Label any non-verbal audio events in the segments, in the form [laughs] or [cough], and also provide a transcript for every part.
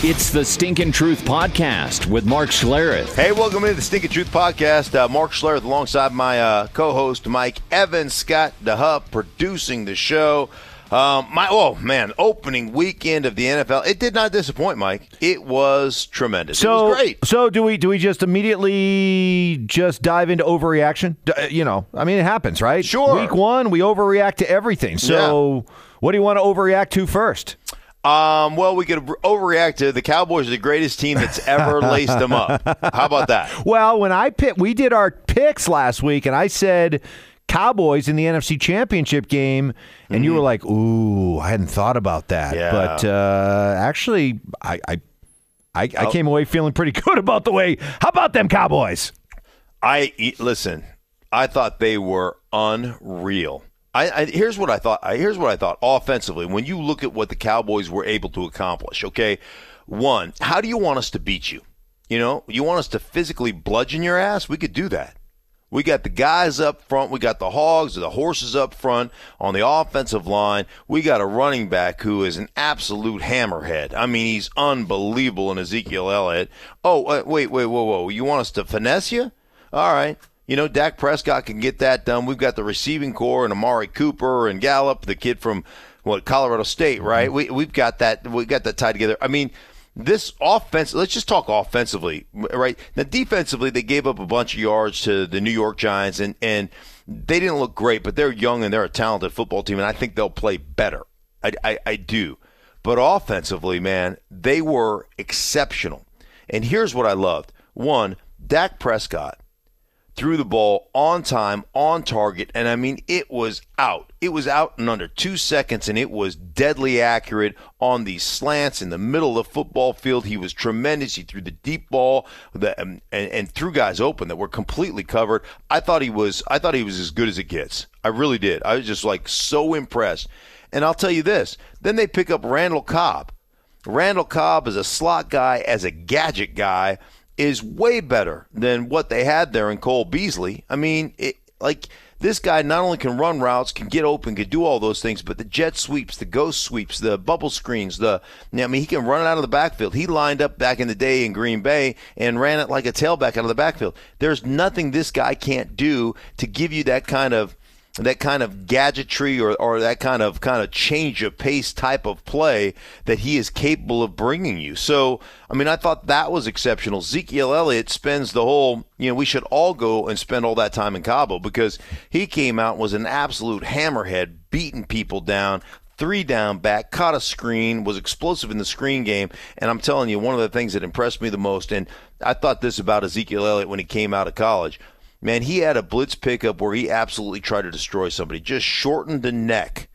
It's the Stinkin' Truth Podcast with Mark Schlereth. Hey, welcome to the Stinking Truth Podcast. Uh, Mark Schlereth alongside my uh, co-host Mike Evans, Scott DeHup producing the show. Um, my oh man, opening weekend of the NFL. It did not disappoint, Mike. It was tremendous. So it was great. So do we? Do we just immediately just dive into overreaction? D- uh, You know, I mean, it happens, right? Sure. Week one, we overreact to everything. So, what do you want to overreact to first? Um, well, we could overreact to the Cowboys are the greatest team that's ever [laughs] laced them up. How about that? Well, when I pick, we did our picks last week, and I said Cowboys in the NFC Championship game, and you were like, "Ooh, I hadn't thought about that." Yeah. But uh, actually, I, I, I, I came away feeling pretty [laughs] good about the way. How about them Cowboys? I listen. I thought they were unreal. I, I here's what I thought. I, here's what I thought offensively. When you look at what the Cowboys were able to accomplish, okay, one, how do you want us to beat you? You know, you want us to physically bludgeon your ass? We could do that. We got the guys up front. We got the hogs, the horses up front on the offensive line. We got a running back who is an absolute hammerhead. I mean, he's unbelievable in Ezekiel Elliott. Oh, uh, wait, wait, whoa, whoa. You want us to finesse you? All right. You know, Dak Prescott can get that done. We've got the receiving corps and Amari Cooper and Gallup, the kid from what Colorado State, mm-hmm. right? We we've got that. We got that tied together. I mean, this offense. Let's just talk offensively, right? Now, defensively, they gave up a bunch of yards to the New York Giants, and and they didn't look great, but they're young and they're a talented football team, and I think they'll play better. I I, I do, but offensively, man, they were exceptional. And here's what I loved: one, Dak Prescott threw the ball on time, on target, and I mean, it was out. It was out in under two seconds, and it was deadly accurate on these slants in the middle of the football field. He was tremendous. He threw the deep ball the, and, and, and threw guys open that were completely covered. I thought he was. I thought he was as good as it gets. I really did. I was just like so impressed. And I'll tell you this. Then they pick up Randall Cobb. Randall Cobb is a slot guy, as a gadget guy is way better than what they had there in Cole Beasley. I mean, it, like this guy not only can run routes, can get open, can do all those things, but the jet sweeps, the ghost sweeps, the bubble screens, the I mean, he can run it out of the backfield. He lined up back in the day in Green Bay and ran it like a tailback out of the backfield. There's nothing this guy can't do to give you that kind of that kind of gadgetry or, or that kind of kind of change of pace type of play that he is capable of bringing you. So, I mean, I thought that was exceptional. Ezekiel Elliott spends the whole, you know, we should all go and spend all that time in Cabo because he came out was an absolute hammerhead, beating people down, three down back, caught a screen, was explosive in the screen game. And I'm telling you, one of the things that impressed me the most, and I thought this about Ezekiel Elliott when he came out of college. Man, he had a blitz pickup where he absolutely tried to destroy somebody, just shortened the neck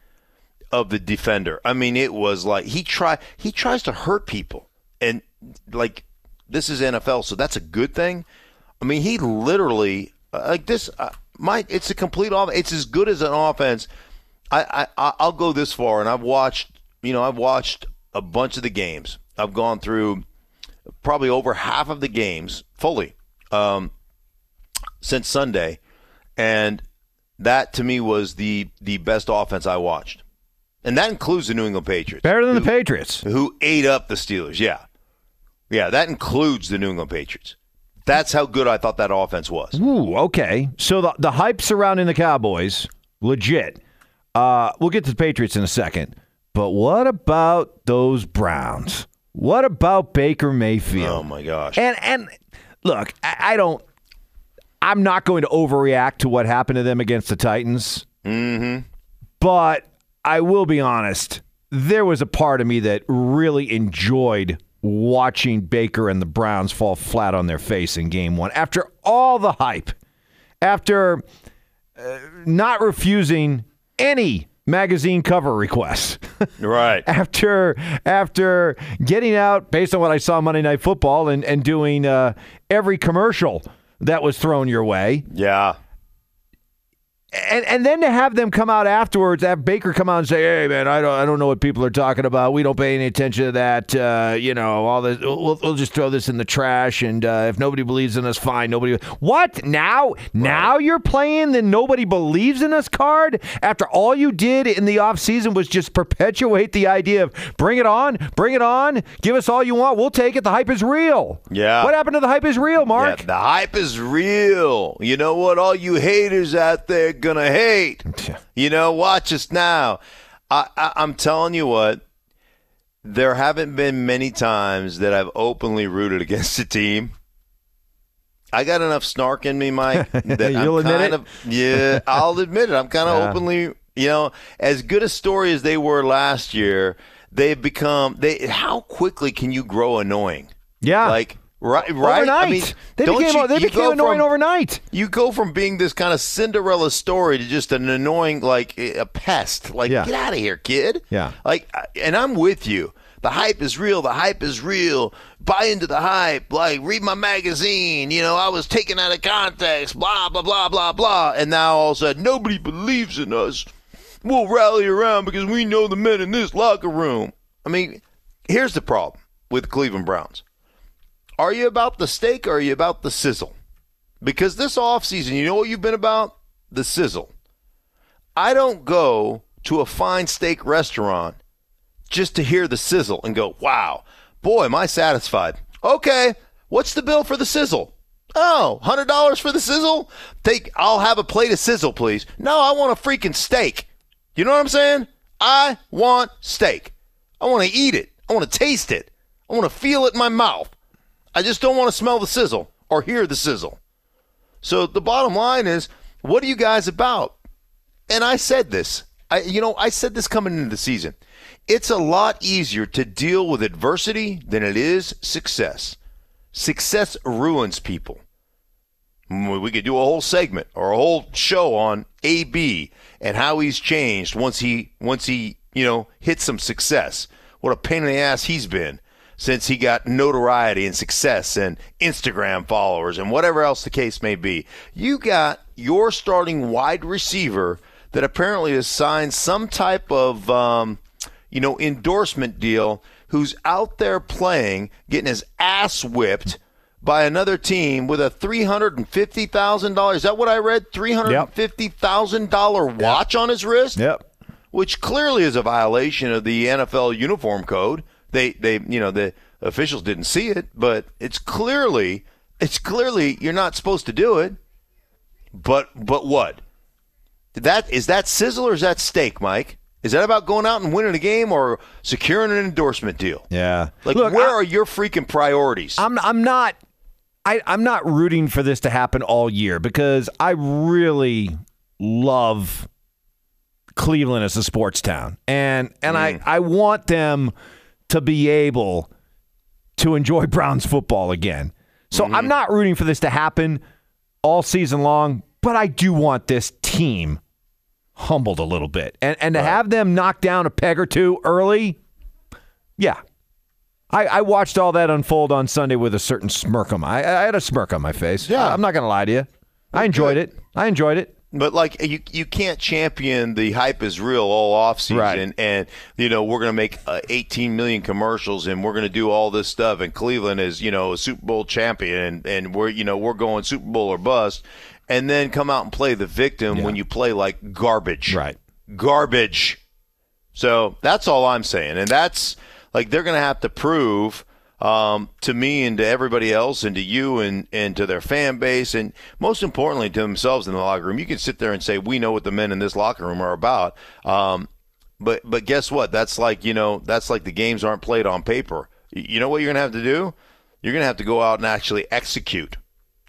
of the defender. I mean, it was like he try he tries to hurt people, and like this is NFL, so that's a good thing. I mean, he literally uh, like this. Uh, my it's a complete off. It's as good as an offense. I, I I'll go this far, and I've watched you know I've watched a bunch of the games. I've gone through probably over half of the games fully. Um, since Sunday, and that to me was the the best offense I watched, and that includes the New England Patriots, Better than who, the Patriots. who ate up the Steelers. Yeah, yeah, that includes the New England Patriots. That's how good I thought that offense was. Ooh, okay. So the the hype surrounding the Cowboys, legit. Uh, we'll get to the Patriots in a second. But what about those Browns? What about Baker Mayfield? Oh my gosh! And and look, I, I don't. I'm not going to overreact to what happened to them against the Titans. Mm-hmm. But I will be honest. There was a part of me that really enjoyed watching Baker and the Browns fall flat on their face in game one. After all the hype, after uh, not refusing any magazine cover requests. [laughs] Right. after after getting out based on what I saw Monday Night Football and and doing uh, every commercial that was thrown your way, Yeah. And and then to have them come out afterwards, have Baker come out and say, "Hey, man, I don't I don't know what people are talking about. We don't pay any attention to that. Uh, you know, all this. We'll, we'll just throw this in the trash. And uh, if nobody believes in us, fine. Nobody. What now? Now you're playing the nobody believes in us card after all you did in the off season was just perpetuate the idea of bring it on, bring it on, give us all you want. We'll take it. The hype is real. Yeah. What happened to the hype is real, Mark? Yeah, the hype is real. You know what? All you haters out there gonna hate. [laughs] You know, watch us now. I, I, I'm telling you what. There haven't been many times that I've openly rooted against a team. I got enough snark in me, Mike. [laughs] That You'll I'm admit it? Of, yeah, I'll admit it. I'm kind of Yeah. openly, you know, as good a story as they were last year. They've become they. How quickly can you grow annoying? Yeah. Like right, right. Overnight. I mean, they became you- they you became annoying from- overnight. You go from being this kind of Cinderella story to just an annoying, like a pest. Like, Yeah. get out of here, kid. Yeah. Like, and I'm with you. The hype is real. The hype is real. Buy into the hype. Like, read my magazine. You know, I was taken out of context. Blah blah blah blah blah. And now all of a sudden, nobody believes in us. We'll rally around because we know the men in this locker room. I mean, here's the problem with Cleveland Browns. Are you about the steak or are you about the sizzle? Because this offseason, you know what you've been about? The sizzle. I don't go to a fine steak restaurant just to hear the sizzle and go, wow, boy, am I satisfied. Okay, what's the bill for the sizzle? Oh, $100 for the sizzle? Take, I'll have a plate of sizzle, please. No, I want a freaking steak. You know what I'm saying? I want steak. I want to eat it. I want to taste it. I want to feel it in my mouth. I just don't want to smell the sizzle or hear the sizzle. So the bottom line is, what are you guys about? And I said this. I you know, I said this coming into the season. It's a lot easier to deal with adversity than it is success. Success ruins people. We could do a whole segment or a whole show on AB and how he's changed once he once he, you know, hit some success. What a pain in the ass he's been since he got notoriety and success and Instagram followers and whatever else the case may be. You got your starting wide receiver that apparently has signed some type of um, you know, endorsement deal who's out there playing, getting his ass whipped by another team with a three hundred and fifty thousand dollars. Is that what I read? Three hundred and fifty thousand dollar watch on his wrist. Yep. Which clearly is a violation of the NFL uniform code. They they you know the officials didn't see it, but it's clearly it's clearly you're not supposed to do it. But but what? That is that sizzle or is that steak, Mike? Is that about going out and winning a game or securing an endorsement deal? Yeah. Like, Look, where I- are your freaking priorities? I'm I'm not I, I'm not rooting for this to happen all year because I really love Cleveland as a sports town. And and I, mm. I want them to be able to enjoy [laughs] Browns football again. So mm-hmm. I'm not rooting for this to happen all season long, but I do want this team humbled a little bit. And and to have them knock down a peg or two early, yeah, I, I watched all that unfold on Sunday with a certain smirk on my. I, I had a smirk on my face. Yeah. I, am not going to lie to you. I enjoyed it. I enjoyed it. But like you, you can't champion the hype is real all off season, Right. and you know we're going to make uh, 18 million commercials, and we're going to do all this stuff. And Cleveland is you know a Super Bowl champion, and, and we're you know we're going Super Bowl or bust, and then come out and play the victim when you play like garbage, Right. Garbage. So that's all I'm saying, and that's like they're going to have to prove um, to me and to everybody else, and to you and and to their fan base, and most importantly to themselves in the locker room. You can sit there and say we know what the men in this locker room are about, um, but but guess what? That's like you know that's like the games aren't played on paper. You know what you're going to have to do? You're going to have to go out and actually execute,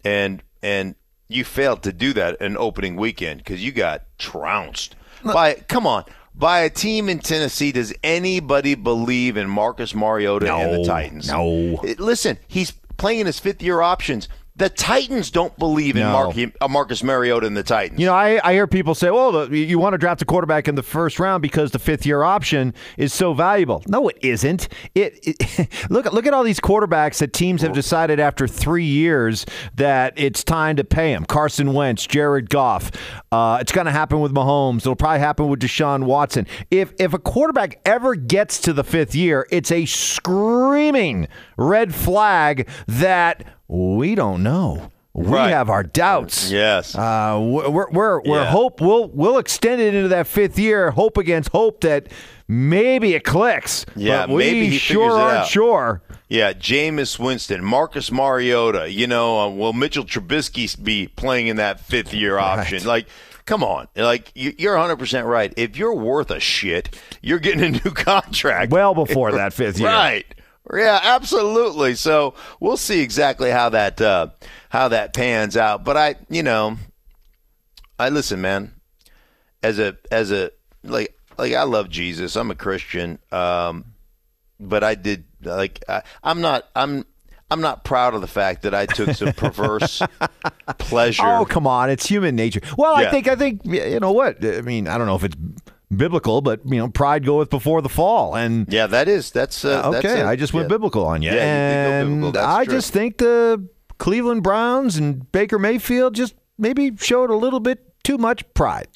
and and you failed to do that in opening weekend because you got trounced by come on by a team in Tennessee. Does anybody believe in Marcus Mariota and the No, Titans? no. Listen, he's playing his fifth year options. The Titans don't believe in Mark, uh, Marcus Mariota and the Titans. You know, I, I hear people say, well, the, you want to draft a quarterback in the first round because the fifth year option is so valuable. No, it isn't. It, it [laughs] look look at all these quarterbacks that teams have decided after three years that it's time to pay them. Carson Wentz, Jared Goff. Uh, it's going to happen with Mahomes. It'll probably happen with Deshaun Watson. If if a quarterback ever gets to the fifth year, it's a screaming red flag that we don't know. We Right. have our doubts. Yes. Uh, we're we're, we're, Yeah. hope we'll we'll extend it into that fifth year. Hope against hope that maybe it clicks. Yeah, but we maybe he sure aren't sure. Yeah, Jameis Winston, Marcus Mariota. You know, uh, will Mitchell Trubisky be playing in that fifth year option? Like, come on. Like, you, you're 100% right. If you're worth a shit, you're getting a new [laughs] contract. Well before that fifth year. Right. Yeah, absolutely. So we'll see exactly how that uh, how that pans out. But I, you know, I listen, man. As a as a like like I love Jesus. I'm a Christian. Um, but I did like I, I'm not I'm I'm not proud of the fact that I took some perverse [laughs] pleasure. Oh come on, it's human nature. Well, I think I think you know what I mean. I don't know if it's biblical, but you know, pride goeth before the fall, and yeah, that is that's uh, that's okay, a- I just went yeah. biblical on you, Yeah, you and biblical. I true. just think the Cleveland Browns and Baker Mayfield just maybe showed a little bit too much pride.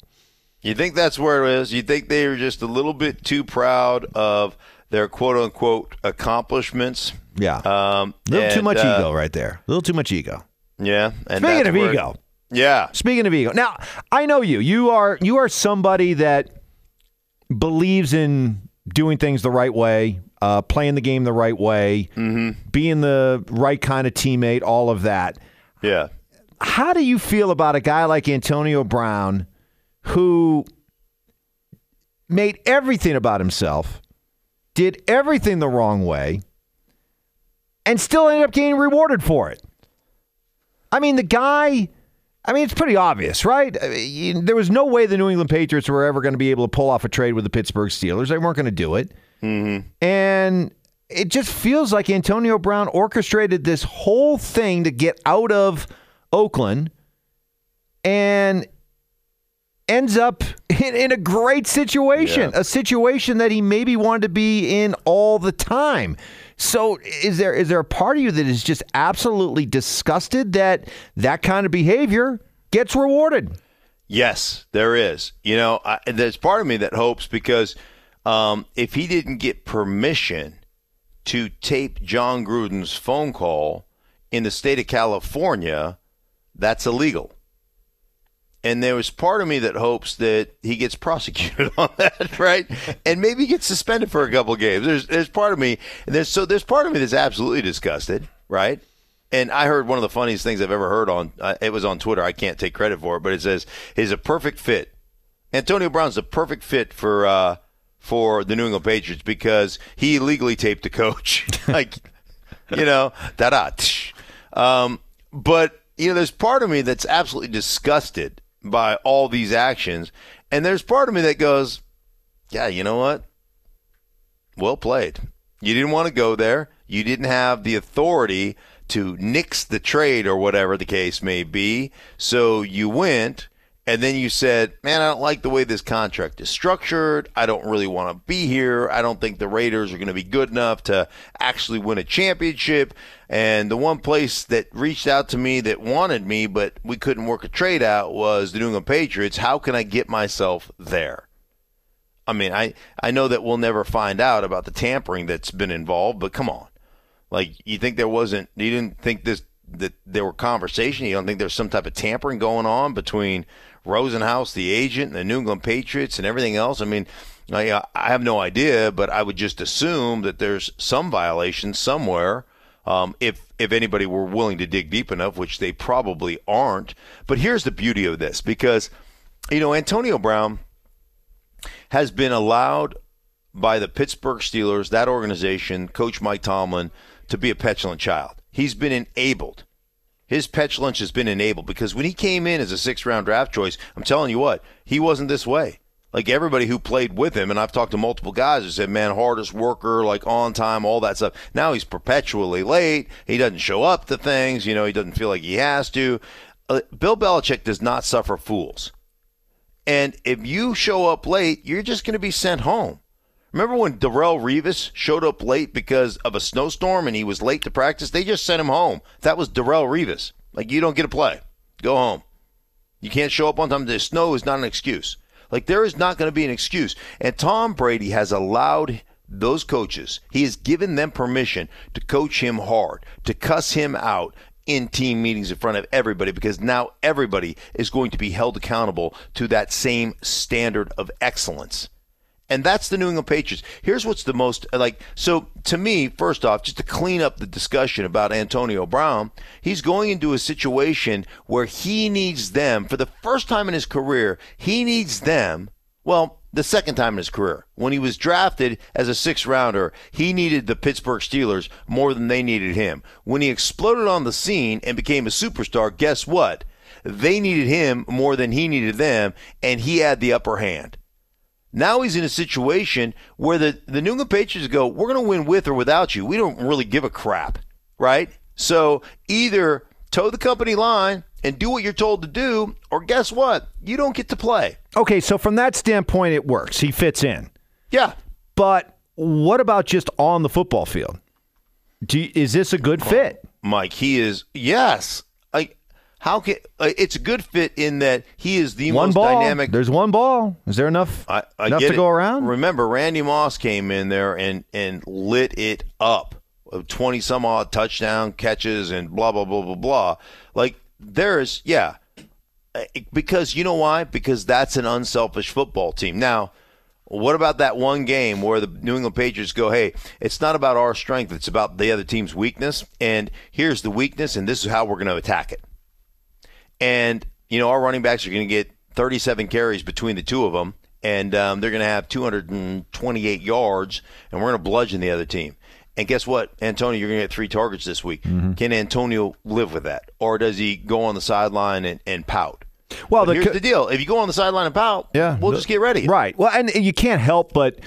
You think that's where it is? You think they were just a little bit too proud of their quote unquote accomplishments? Yeah, Um, a little too much uh, ego right there. A little too much ego. Yeah. And Speaking of ego, Yeah. Speaking of ego, now I know you. You are you are somebody that believes in doing things the right way, uh, playing the game the right way, being the right kind of teammate, all of that. Yeah. How do you feel about a guy like Antonio Brown, who made everything about himself, did everything the wrong way, and still ended up getting rewarded for it? I mean, the guy. I mean, it's pretty obvious, right? I mean, there was no way the New England Patriots were ever going to be able to pull off a trade with the Pittsburgh Steelers. They weren't going to do it. Mm-hmm. And it just feels like Antonio Brown orchestrated this whole thing to get out of Oakland and ends up [laughs] in, in a great situation, Yeah. a situation that he maybe wanted to be in all the time. So is there is there a part of you that is just absolutely disgusted that that kind of behavior gets rewarded? Yes, there is. You know, I, there's part of me that hopes because um, if he didn't get permission to tape Jon Gruden's phone call in the state of California, that's illegal. And there was part of me that hopes that he gets prosecuted [laughs] on that, right? And maybe gets suspended for a couple games. There's there's part of me, and there's so there's part of me that's absolutely disgusted, right? And I heard one of the funniest things I've ever heard on uh, it was on Twitter. I can't take credit for it, but it says he's a perfect fit. Antonio Brown's a perfect fit for uh, for the New England Patriots because he illegally taped the coach. [laughs] like, you know, da da. Um, but you know, there's part of me that's absolutely disgusted by all these actions, and there's part of me that goes, yeah, you know what? Well played. You didn't want to go there. You didn't have the authority to nix the trade or whatever the case may be. So you went and then you said, Man, I don't like the way this contract is structured. I don't really want to be here. I don't think the Raiders are going to be good enough to actually win a championship. And the one place that reached out to me that wanted me, but we couldn't work a trade out was the New England Patriots. How can I get myself there? I mean, I, I know that we'll never find out about the tampering that's been involved, but come on. Like, you think there wasn't, you didn't think this, that there were conversation? You don't think there's some type of tampering going on between Rosenhaus, the agent, and the New England Patriots and everything else? I mean, I, I have no idea, but I would just assume that there's some violation somewhere. Um, if if anybody were willing to dig deep enough, which they probably aren't. But here's the beauty of this, because you know Antonio Brown has been allowed by the Pittsburgh Steelers, that organization, Coach Mike Tomlin, to be a petulant child. He's been enabled. His petulance has been enabled because when he came in as a six round draft choice, I'm telling you what, he wasn't this way. Like everybody who played with him, and I've talked to multiple guys who said, man, hardest worker, like on time, all that stuff. Now he's perpetually late. He doesn't show up to things. You know, he doesn't feel like he has to. Uh, Bill Belichick does not suffer fools. And if you show up late, you're just going to be sent home. Remember when Darrelle Revis showed up late because of a snowstorm and he was late to practice? They just sent him home. That was Darrelle Revis. Like, you don't get to play. Go home. You can't show up on time. The snow is not an excuse. Like, there is not going to be an excuse. And Tom Brady has allowed those coaches, he has given them permission to coach him hard, to cuss him out, in team meetings in front of everybody because now everybody is going to be held accountable to that same standard of excellence. And that's the New England Patriots. Here's what's the most like so to me, first off, just to clean up the discussion about Antonio Brown, he's going into a situation where he needs them for the first time in his career, he needs them, well, the second time in his career. When he was drafted as a sixth rounder, he needed the Pittsburgh Steelers more than they needed him. When he exploded on the scene and became a superstar, guess what? They needed him more than he needed them, and he had the upper hand. Now he's in a situation where the, the New England Patriots go, we're going to win with or without you. We don't really give a crap, right? So either toe the company line and do what you're told to do, or guess what? You don't get to play. Okay, so from that standpoint, it works. He fits in. Yeah. But what about just on the football field? You, is this a good oh, fit? Mike, he is, yes. How can uh, it's a good fit in that he is the one most ball. dynamic. There's one ball. Is there enough I, I enough to it. go around? Remember, Randy Moss came in there and and lit it up. Twenty some odd touchdown catches and blah blah blah blah blah. Like there's yeah, uh, because you know why? Because that's an unselfish football team. Now, what about that one game where the New England Patriots go, hey, it's not about our strength, it's about the other team's weakness, and here's the weakness, and this is how we're going to attack it. And, you know, our running backs are going to get 37 carries between the two of them, and um, they're going to have 228 yards, and we're going to bludgeon the other team. And guess what, Antonio, you're going to get three targets this week. Mm-hmm. Can Antonio live with that? Or does he go on the sideline and, and pout? Well, the, here's the deal. If you go on the sideline and pout, yeah, we'll the, just get ready. Right. Well, and you can't help but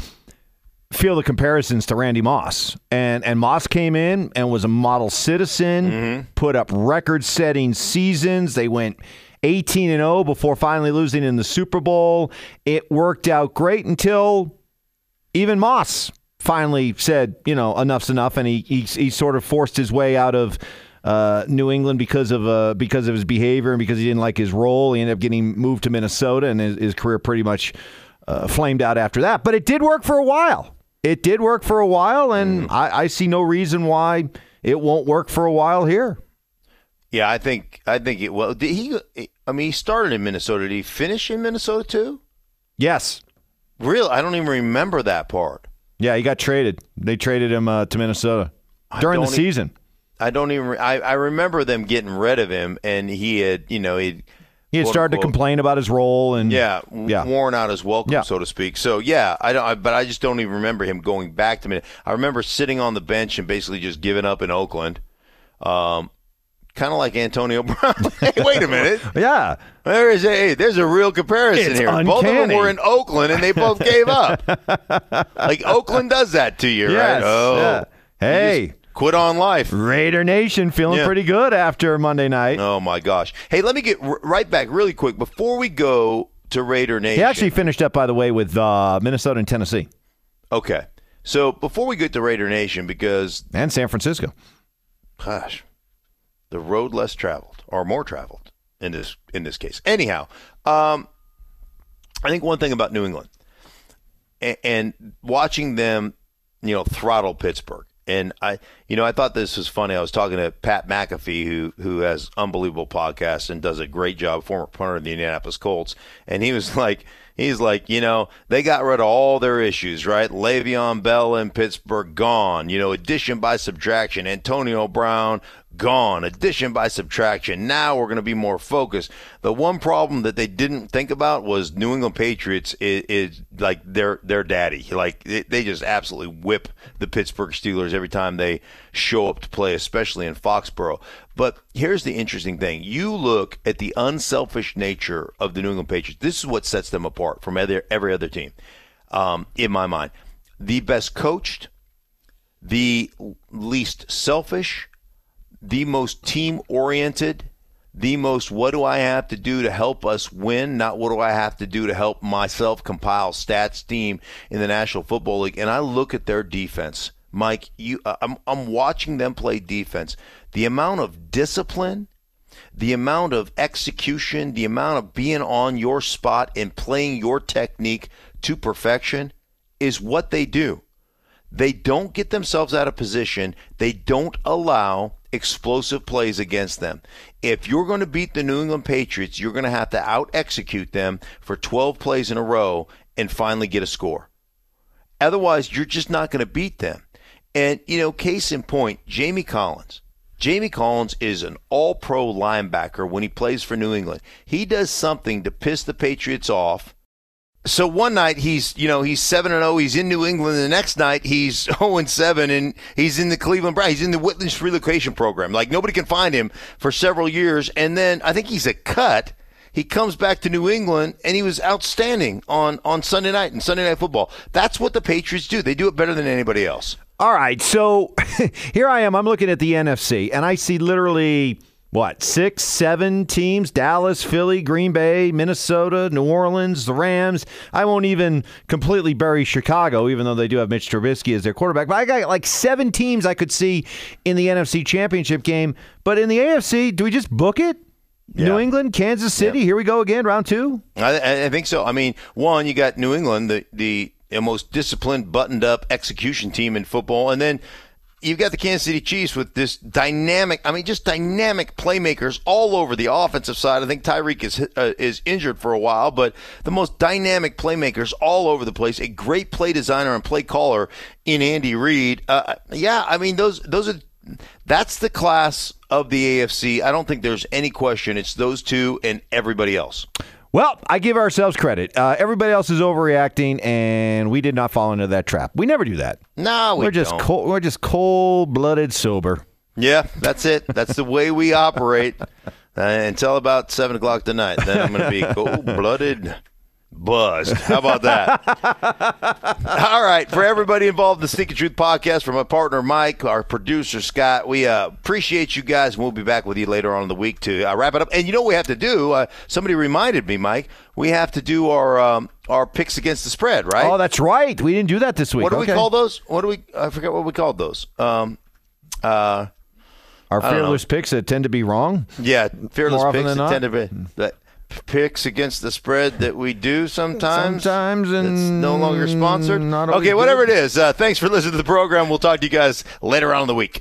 feel the comparisons to Randy Moss. And and Moss came in and was a model citizen, mm-hmm. put up record-setting seasons. They went 18 and 0 before finally losing in the Super Bowl. It worked out great until even Moss finally said, you know, enough's enough and he he, he sort of forced his way out of uh, New England because of uh, because of his behavior and because he didn't like his role. He ended up getting moved to Minnesota, and his, his career pretty much uh, flamed out after that. But it did work for a while it did work for a while, and mm. I, I see no reason why it won't work for a while here. Yeah, I think I think it will. Did he? I mean, he started in Minnesota. Did he finish in Minnesota too? Yes. Real? I don't even remember that part. Yeah, he got traded. They traded him uh, to Minnesota during the season. E- I don't even. I, I remember them getting rid of him, and he had, you know, he he had started unquote. to complain about his role and yeah, yeah. worn out his welcome, yeah. so to speak. So yeah, I don't. I, but I just don't even remember him going back to me. I remember sitting on the bench and basically just giving up in Oakland. Um, kind of like Antonio [laughs] Brown. hey, wait a minute. [laughs] yeah, there is a hey, there's a real comparison it's here. Uncanny. Both of them were in Oakland and they both gave up. [laughs] like Oakland does that to you, yes, right? Oh, yeah. hey. Quit on life. Raider Nation feeling yeah. pretty good after Monday night. Oh, my gosh. Hey, let me get r- right back really quick before we go to Raider Nation. He actually finished up, by the way, with uh, Minnesota and Tennessee. Okay. So before we get to Raider Nation, because. And San Francisco. Gosh. The road less traveled, or more traveled in this in this case. Anyhow, um, I think one thing about New England and, and watching them, you know, throttle Pittsburgh and I, you know, I thought this was funny. I was talking to Pat McAfee, who who has unbelievable podcasts and does a great job, former punter of the Indianapolis Colts, and he was [laughs] like, he's like, you know, they got rid of all their issues, right? Le'Veon Bell in Pittsburgh gone, you know, addition by subtraction. Antonio Brown gone. Addition by subtraction. Now we're going to be more focused. The one problem that they didn't think about was New England Patriots is, is like their their daddy. Like they just absolutely whip the Pittsburgh Steelers every time they show up to play, especially in Foxborough. But here's the interesting thing: you look at the unselfish nature of the New England Patriots. This is what sets them apart from every, every other team, um, in my mind. The best coached, the least selfish, the most team oriented, the most what do I have to do to help us win, not what do I have to do to help myself compile stats team in the National Football League. And I look at their defense, Mike. You, uh, I'm I'm watching them play defense. The amount of discipline, the amount of execution, the amount of being on your spot and playing your technique to perfection is what they do. They don't get themselves out of position. They don't allow explosive plays against them. If you're going to beat the New England Patriots, you're going to have to out execute them for 12 plays in a row and finally get a score. Otherwise, you're just not going to beat them. And, you know, case in point, Jamie Collins. Jamie Collins is an all pro linebacker when he plays for New England. He does something to piss the Patriots off so one night he's you know he's seven and zero. He's in New England. The next night he's zero [laughs] oh and seven, and he's in the Cleveland Browns. He's in the witness relocation program. Like nobody can find him for several years, and then I think he's a cut. He comes back to New England, and he was outstanding on on Sunday night and Sunday Night Football. That's what the Patriots do. They do it better than anybody else. All right, so [laughs] here I am. I'm looking at the NFC, and I see literally what six, seven teams: Dallas, Philly, Green Bay, Minnesota, New Orleans, the Rams. I won't even completely bury Chicago, even though they do have Mitch Trubisky as their quarterback. But I got like seven teams I could see in the NFC Championship game. But in the AFC, do we just book it? Yeah. New England, Kansas City. Yeah. Here we go again, round two. I, I, think so. I mean, one, you got New England, the the most disciplined, buttoned up execution team in football, and then you've got the Kansas City Chiefs with this dynamic, I mean, just dynamic playmakers all over the offensive side. I think Tyreek is uh, is injured for a while, but the most dynamic playmakers all over the place. A great play designer and play caller in Andy Reid. Uh, yeah, I mean those those are that's the class of the AFC. I don't think there's any question. It's those two and everybody else. Well, I give ourselves credit. Uh, everybody else is overreacting, and we did not fall into that trap. We never do that. No, we are just cold, we're just cold blooded sober. Yeah, that's it. That's the way we operate [laughs] uh, until about seven o'clock tonight. Then I'm going to be cold blooded buzzed. How about that? [laughs] All right. For everybody involved in the Stinkin' Truth podcast, from my partner Mike, our producer Scott, we uh, appreciate you guys. We'll be back with you later on in the week to uh, wrap it up. And you know what we have to do? Uh, somebody reminded me, Mike. We have to do our um, our picks against the spread, right? Oh, that's right. We didn't do that this week. What do okay. we call those? What do we? I forget what we called those. Um, uh, our fearless picks that tend to be wrong. Yeah, fearless picks that tend to be picks against the spread that we do sometimes. Sometimes, and it's no longer sponsored. okay, whatever it is. Uh, thanks for listening to the program. We'll talk to you guys later on in the week.